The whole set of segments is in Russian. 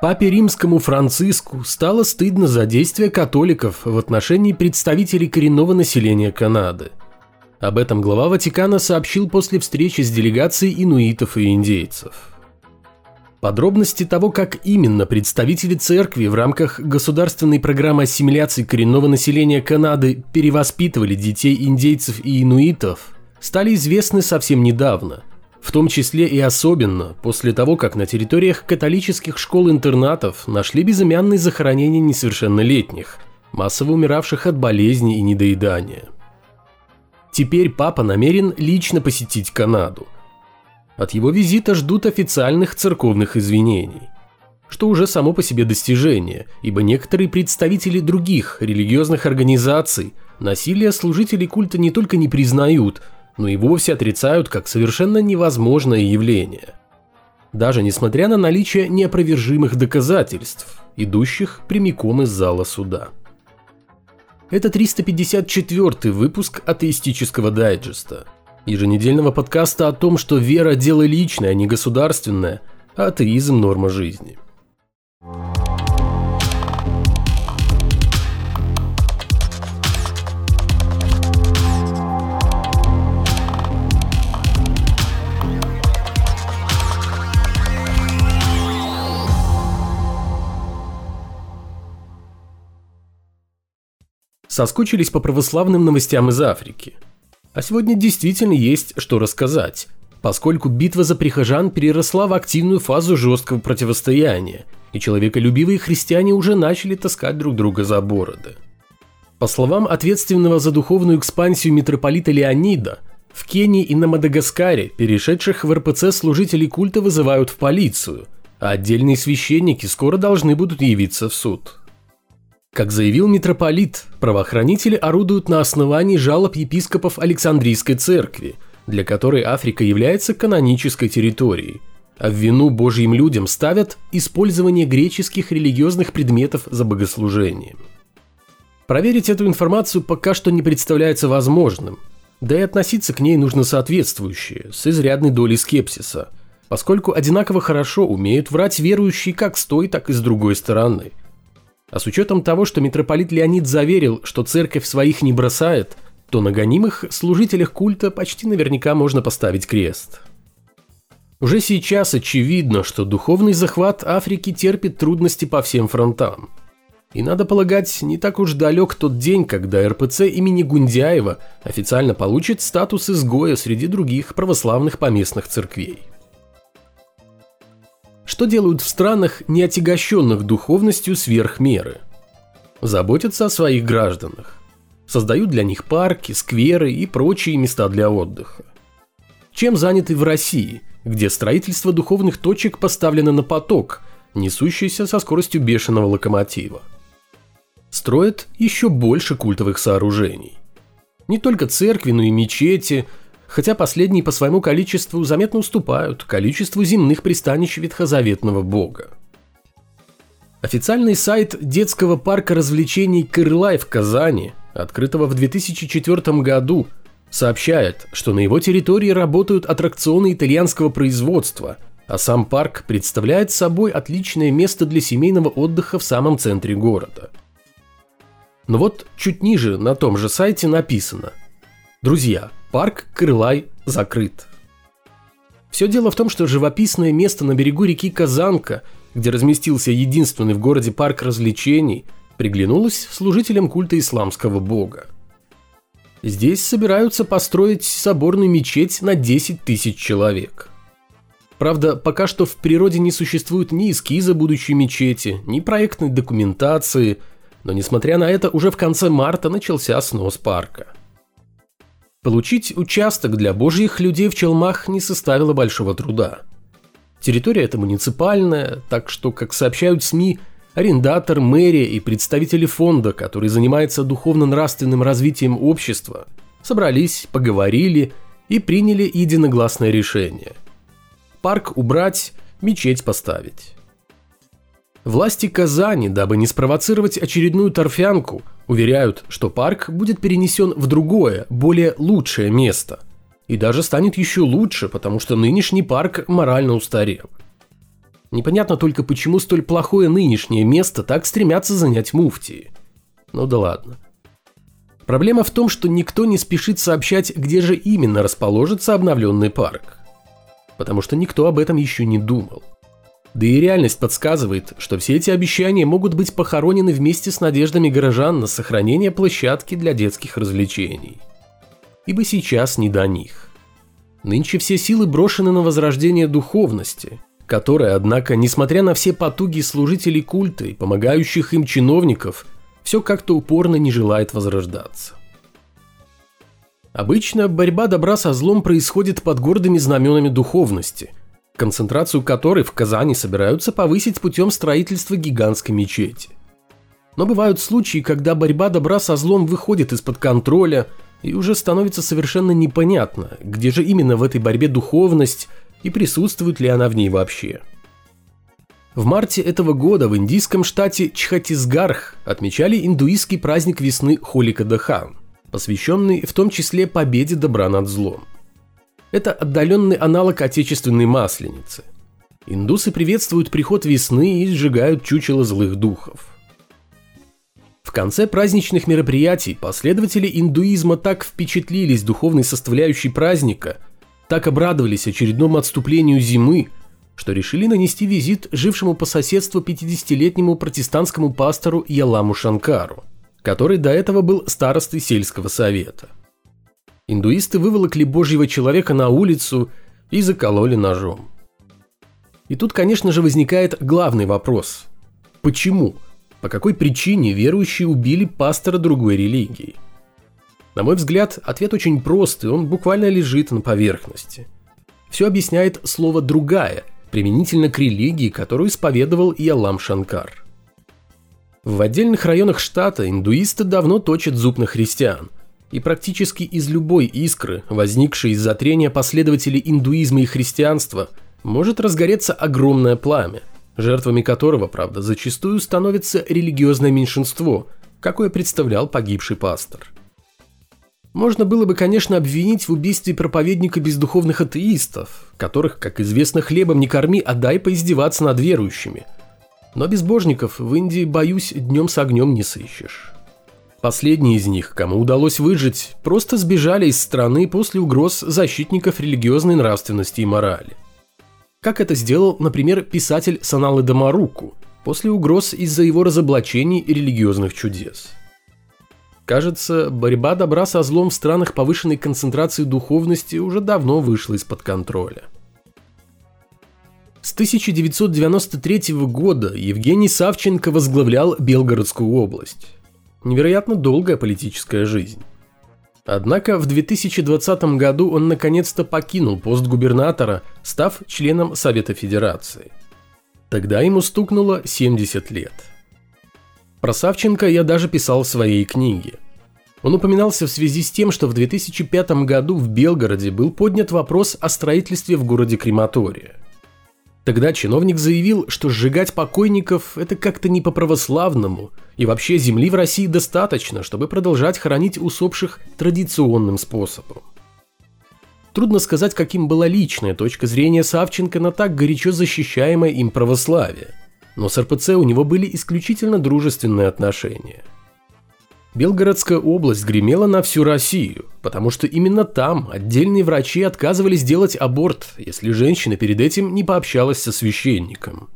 Папе римскому Франциску стало стыдно за действия католиков в отношении представителей коренного населения Канады. Об этом глава Ватикана сообщил после встречи с делегацией инуитов и индейцев. Подробности того, как именно представители церкви в рамках государственной программы ассимиляции коренного населения Канады перевоспитывали детей индейцев и инуитов, стали известны совсем недавно – в том числе и особенно после того, как на территориях католических школ-интернатов нашли безымянные захоронения несовершеннолетних, массово умиравших от болезней и недоедания. Теперь папа намерен лично посетить Канаду. От его визита ждут официальных церковных извинений что уже само по себе достижение, ибо некоторые представители других религиозных организаций насилие служителей культа не только не признают, но и вовсе отрицают как совершенно невозможное явление. Даже несмотря на наличие неопровержимых доказательств, идущих прямиком из зала суда. Это 354 выпуск атеистического дайджеста, еженедельного подкаста о том, что вера – дело личное, а не государственное, а атеизм – норма жизни – соскучились по православным новостям из Африки. А сегодня действительно есть что рассказать, поскольку битва за прихожан переросла в активную фазу жесткого противостояния, и человеколюбивые христиане уже начали таскать друг друга за бороды. По словам ответственного за духовную экспансию митрополита Леонида, в Кении и на Мадагаскаре перешедших в РПЦ служителей культа вызывают в полицию, а отдельные священники скоро должны будут явиться в суд. Как заявил митрополит, правоохранители орудуют на основании жалоб епископов Александрийской церкви, для которой Африка является канонической территорией, а в вину божьим людям ставят использование греческих религиозных предметов за богослужением. Проверить эту информацию пока что не представляется возможным, да и относиться к ней нужно соответствующее, с изрядной долей скепсиса, поскольку одинаково хорошо умеют врать верующие как с той, так и с другой стороны – а с учетом того, что митрополит Леонид заверил, что церковь своих не бросает, то на гонимых служителях культа почти наверняка можно поставить крест. Уже сейчас очевидно, что духовный захват Африки терпит трудности по всем фронтам. И надо полагать, не так уж далек тот день, когда РПЦ имени Гундяева официально получит статус изгоя среди других православных поместных церквей. Что делают в странах, не отягощенных духовностью сверх меры? Заботятся о своих гражданах. Создают для них парки, скверы и прочие места для отдыха. Чем заняты в России, где строительство духовных точек поставлено на поток, несущийся со скоростью бешеного локомотива? Строят еще больше культовых сооружений. Не только церкви, но и мечети – хотя последние по своему количеству заметно уступают количеству земных пристанищ ветхозаветного бога. Официальный сайт детского парка развлечений «Кырлай» в Казани, открытого в 2004 году, сообщает, что на его территории работают аттракционы итальянского производства, а сам парк представляет собой отличное место для семейного отдыха в самом центре города. Но вот чуть ниже на том же сайте написано «Друзья, Парк Крылай закрыт. Все дело в том, что живописное место на берегу реки Казанка, где разместился единственный в городе парк развлечений, приглянулось служителям культа исламского бога. Здесь собираются построить соборную мечеть на 10 тысяч человек. Правда, пока что в природе не существует ни эскиза будущей мечети, ни проектной документации, но несмотря на это, уже в конце марта начался снос парка – Получить участок для божьих людей в Челмах не составило большого труда. Территория эта муниципальная, так что, как сообщают СМИ, арендатор, мэрия и представители фонда, который занимается духовно-нравственным развитием общества, собрались, поговорили и приняли единогласное решение. Парк убрать, мечеть поставить. Власти Казани, дабы не спровоцировать очередную торфянку, уверяют, что парк будет перенесен в другое, более лучшее место. И даже станет еще лучше, потому что нынешний парк морально устарел. Непонятно только, почему столь плохое нынешнее место так стремятся занять муфтии. Ну да ладно. Проблема в том, что никто не спешит сообщать, где же именно расположится обновленный парк. Потому что никто об этом еще не думал. Да и реальность подсказывает, что все эти обещания могут быть похоронены вместе с надеждами горожан на сохранение площадки для детских развлечений. Ибо сейчас не до них. Нынче все силы брошены на возрождение духовности, которая, однако, несмотря на все потуги служителей культа и помогающих им чиновников, все как-то упорно не желает возрождаться. Обычно борьба добра со злом происходит под гордыми знаменами духовности, концентрацию которой в Казани собираются повысить путем строительства гигантской мечети. Но бывают случаи, когда борьба добра со злом выходит из-под контроля, и уже становится совершенно непонятно, где же именно в этой борьбе духовность и присутствует ли она в ней вообще. В марте этого года в индийском штате Чхатисгарх отмечали индуистский праздник весны Холика-Дахан, посвященный в том числе победе добра над злом. Это отдаленный аналог отечественной масленицы. Индусы приветствуют приход весны и сжигают чучело злых духов. В конце праздничных мероприятий последователи индуизма так впечатлились духовной составляющей праздника, так обрадовались очередному отступлению зимы, что решили нанести визит жившему по соседству 50-летнему протестантскому пастору Яламу Шанкару, который до этого был старостой сельского совета. Индуисты выволокли божьего человека на улицу и закололи ножом. И тут, конечно же, возникает главный вопрос. Почему? По какой причине верующие убили пастора другой религии – на мой взгляд, ответ очень прост, и он буквально лежит на поверхности. Все объясняет слово «другая», применительно к религии, которую исповедовал Ялам Шанкар. В отдельных районах штата индуисты давно точат зуб на христиан, и практически из любой искры, возникшей из-за трения последователей индуизма и христианства, может разгореться огромное пламя, жертвами которого, правда, зачастую становится религиозное меньшинство, какое представлял погибший пастор – можно было бы, конечно, обвинить в убийстве проповедника бездуховных атеистов, которых, как известно, хлебом не корми, а дай поиздеваться над верующими. Но безбожников в Индии, боюсь, днем с огнем не сыщешь. Последние из них, кому удалось выжить, просто сбежали из страны после угроз защитников религиозной нравственности и морали. Как это сделал, например, писатель Саналы Дамаруку после угроз из-за его разоблачений религиозных чудес – Кажется, борьба добра со злом в странах повышенной концентрации духовности уже давно вышла из-под контроля. С 1993 года Евгений Савченко возглавлял Белгородскую область. Невероятно долгая политическая жизнь. Однако в 2020 году он наконец-то покинул пост губернатора, став членом Совета Федерации. Тогда ему стукнуло 70 лет – про Савченко я даже писал в своей книге. Он упоминался в связи с тем, что в 2005 году в Белгороде был поднят вопрос о строительстве в городе крематория. Тогда чиновник заявил, что сжигать покойников – это как-то не по-православному, и вообще земли в России достаточно, чтобы продолжать хоронить усопших традиционным способом. Трудно сказать, каким была личная точка зрения Савченко на так горячо защищаемое им православие – но с РПЦ у него были исключительно дружественные отношения. Белгородская область гремела на всю Россию, потому что именно там отдельные врачи отказывались делать аборт, если женщина перед этим не пообщалась со священником.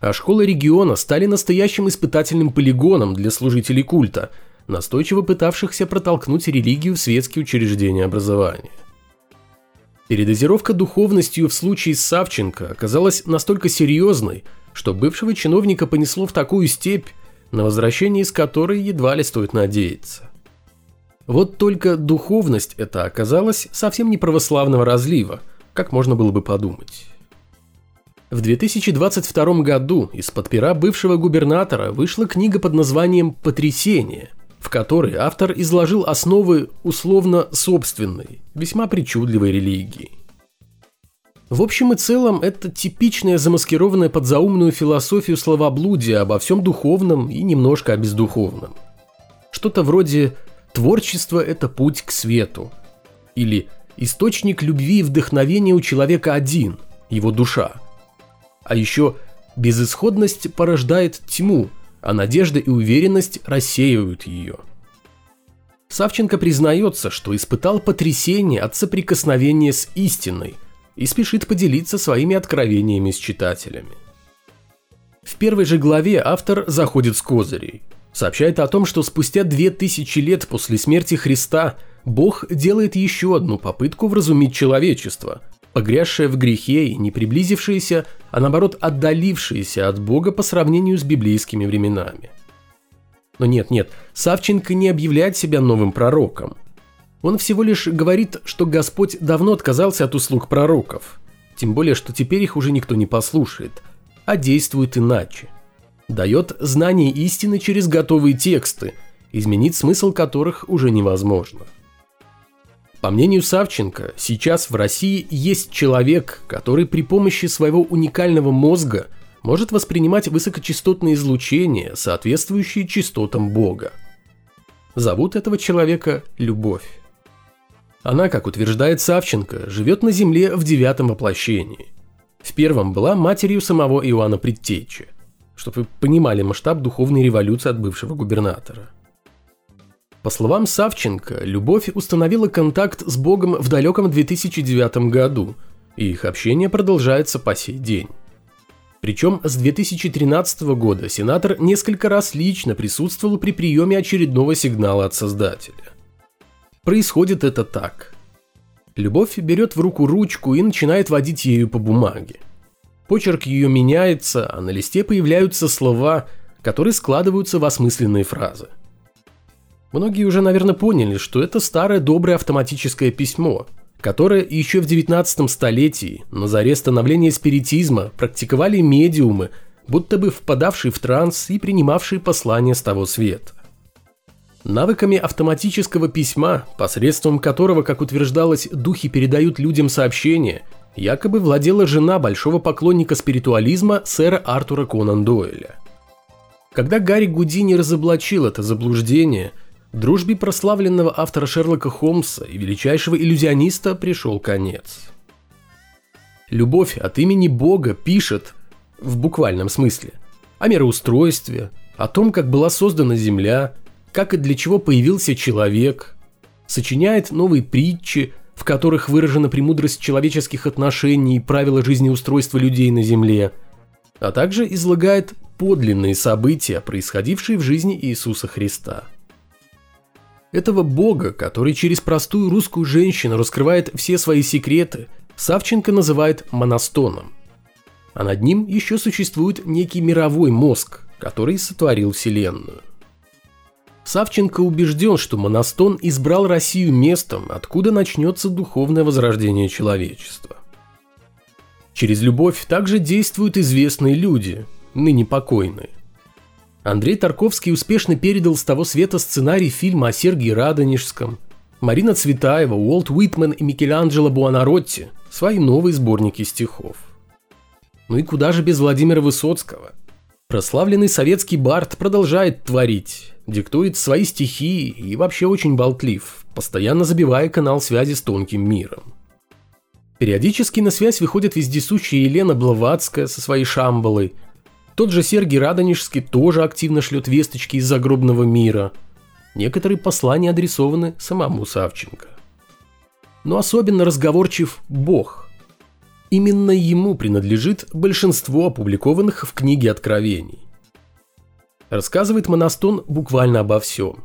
А школы региона стали настоящим испытательным полигоном для служителей культа, настойчиво пытавшихся протолкнуть религию в светские учреждения образования. Передозировка духовностью в случае с Савченко оказалась настолько серьезной, что бывшего чиновника понесло в такую степь, на возвращение из которой едва ли стоит надеяться. Вот только духовность эта оказалась совсем не православного разлива, как можно было бы подумать. В 2022 году из-под пера бывшего губернатора вышла книга под названием «Потрясение», в которой автор изложил основы условно собственной, весьма причудливой религии. В общем и целом, это типичная замаскированная под заумную философию словоблудия обо всем духовном и немножко о бездуховном. Что-то вроде «творчество – это путь к свету» или «источник любви и вдохновения у человека один – его душа». А еще Безысходность порождает тьму, а надежда и уверенность рассеивают ее. Савченко признается, что испытал потрясение от соприкосновения с истиной и спешит поделиться своими откровениями с читателями. В первой же главе автор заходит с козырей. Сообщает о том, что спустя две тысячи лет после смерти Христа Бог делает еще одну попытку вразумить человечество, погрязшее в грехе и не приблизившееся, а наоборот отдалившееся от Бога по сравнению с библейскими временами. Но нет-нет, Савченко не объявляет себя новым пророком. Он всего лишь говорит, что Господь давно отказался от услуг пророков. Тем более, что теперь их уже никто не послушает, а действует иначе. Дает знание истины через готовые тексты, изменить смысл которых уже невозможно. По мнению Савченко, сейчас в России есть человек, который при помощи своего уникального мозга – может воспринимать высокочастотные излучения, соответствующие частотам Бога. Зовут этого человека Любовь. Она, как утверждает Савченко, живет на Земле в девятом воплощении. В первом была матерью самого Иоанна Предтечи, чтобы вы понимали масштаб духовной революции от бывшего губернатора. По словам Савченко, Любовь установила контакт с Богом в далеком 2009 году, и их общение продолжается по сей день. Причем с 2013 года сенатор несколько раз лично присутствовал при приеме очередного сигнала от создателя. Происходит это так. Любовь берет в руку ручку и начинает водить ею по бумаге. Почерк ее меняется, а на листе появляются слова, которые складываются в осмысленные фразы. Многие уже, наверное, поняли, что это старое доброе автоматическое письмо – которое еще в 19 столетии, на заре становления спиритизма, практиковали медиумы, будто бы впадавшие в транс и принимавшие послания с того света. Навыками автоматического письма, посредством которого, как утверждалось, духи передают людям сообщения, якобы владела жена большого поклонника спиритуализма сэра Артура Конан Дойля. Когда Гарри Гудини разоблачил это заблуждение – Дружбе прославленного автора Шерлока Холмса и величайшего иллюзиониста пришел конец. Любовь от имени Бога пишет, в буквальном смысле, о мироустройстве, о том, как была создана Земля, как и для чего появился человек, сочиняет новые притчи, в которых выражена премудрость человеческих отношений и правила жизнеустройства людей на Земле, а также излагает подлинные события, происходившие в жизни Иисуса Христа – этого бога, который через простую русскую женщину раскрывает все свои секреты, Савченко называет моностоном. А над ним еще существует некий мировой мозг, который сотворил Вселенную. Савченко убежден, что Монастон избрал Россию местом, откуда начнется духовное возрождение человечества. Через любовь также действуют известные люди, ныне покойные. Андрей Тарковский успешно передал с того света сценарий фильма о Сергии Радонежском. Марина Цветаева, Уолт Уитмен и Микеланджело Буонаротти – свои новые сборники стихов. Ну и куда же без Владимира Высоцкого? Прославленный советский бард продолжает творить, диктует свои стихи и вообще очень болтлив, постоянно забивая канал связи с тонким миром. Периодически на связь выходит вездесущая Елена Блаватская со своей шамбалой – тот же Сергий Радонежский тоже активно шлет весточки из загробного мира. Некоторые послания адресованы самому Савченко. Но особенно разговорчив Бог. Именно ему принадлежит большинство опубликованных в книге Откровений. Рассказывает Монастон буквально обо всем.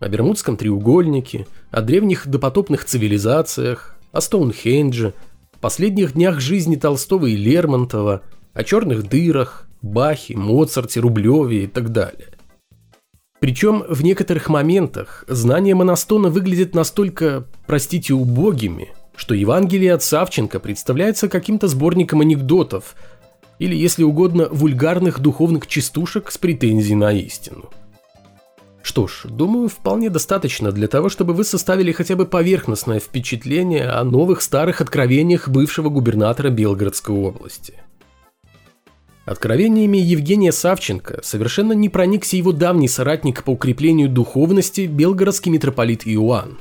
О Бермудском треугольнике, о древних допотопных цивилизациях, о Стоунхендже, последних днях жизни Толстого и Лермонтова, о черных дырах, Бахе, Моцарте, Рублеве и так далее. Причем в некоторых моментах знания Монастона выглядят настолько, простите, убогими, что Евангелие от Савченко представляется каким-то сборником анекдотов или, если угодно, вульгарных духовных частушек с претензией на истину. Что ж, думаю, вполне достаточно для того, чтобы вы составили хотя бы поверхностное впечатление о новых старых откровениях бывшего губернатора Белгородской области – Откровениями Евгения Савченко совершенно не проникся его давний соратник по укреплению духовности белгородский митрополит Иоанн.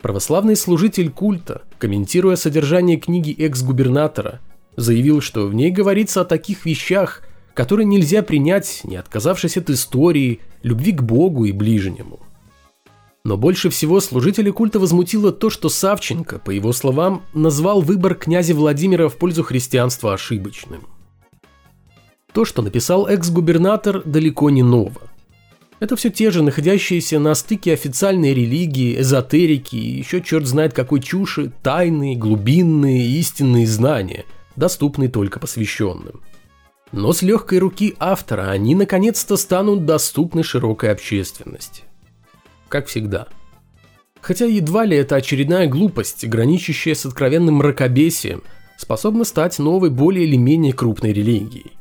Православный служитель культа, комментируя содержание книги экс-губернатора, Заявил, что в ней говорится о таких вещах, которые нельзя принять, не отказавшись от истории, любви к Богу и ближнему. Но больше всего служители культа возмутило то, что Савченко, по его словам, назвал выбор князя Владимира в пользу христианства ошибочным. То, что написал экс-губернатор, далеко не ново. Это все те же находящиеся на стыке официальной религии, эзотерики и еще черт знает какой чуши, тайные, глубинные, истинные знания, доступные только посвященным. Но с легкой руки автора они наконец-то станут доступны широкой общественности как всегда. Хотя едва ли это очередная глупость, граничащая с откровенным мракобесием, способна стать новой более или менее крупной религией.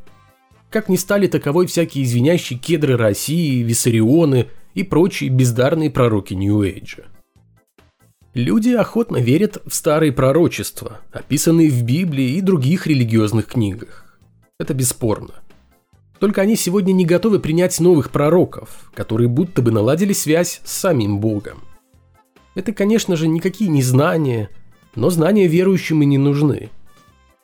Как не стали таковой всякие извиняющие кедры России, виссарионы и прочие бездарные пророки Нью-Эйджа. Люди охотно верят в старые пророчества, описанные в Библии и других религиозных книгах. Это бесспорно. Только они сегодня не готовы принять новых пророков, которые будто бы наладили связь с самим Богом. Это, конечно же, никакие не знания, но знания верующим и не нужны.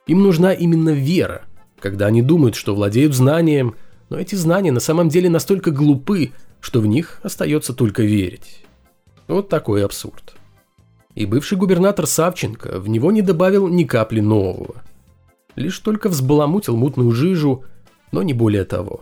Им нужна именно вера, когда они думают, что владеют знанием, но эти знания на самом деле настолько глупы, что в них остается только верить. Вот такой абсурд. И бывший губернатор Савченко в него не добавил ни капли нового. Лишь только взбаламутил мутную жижу – но не более того.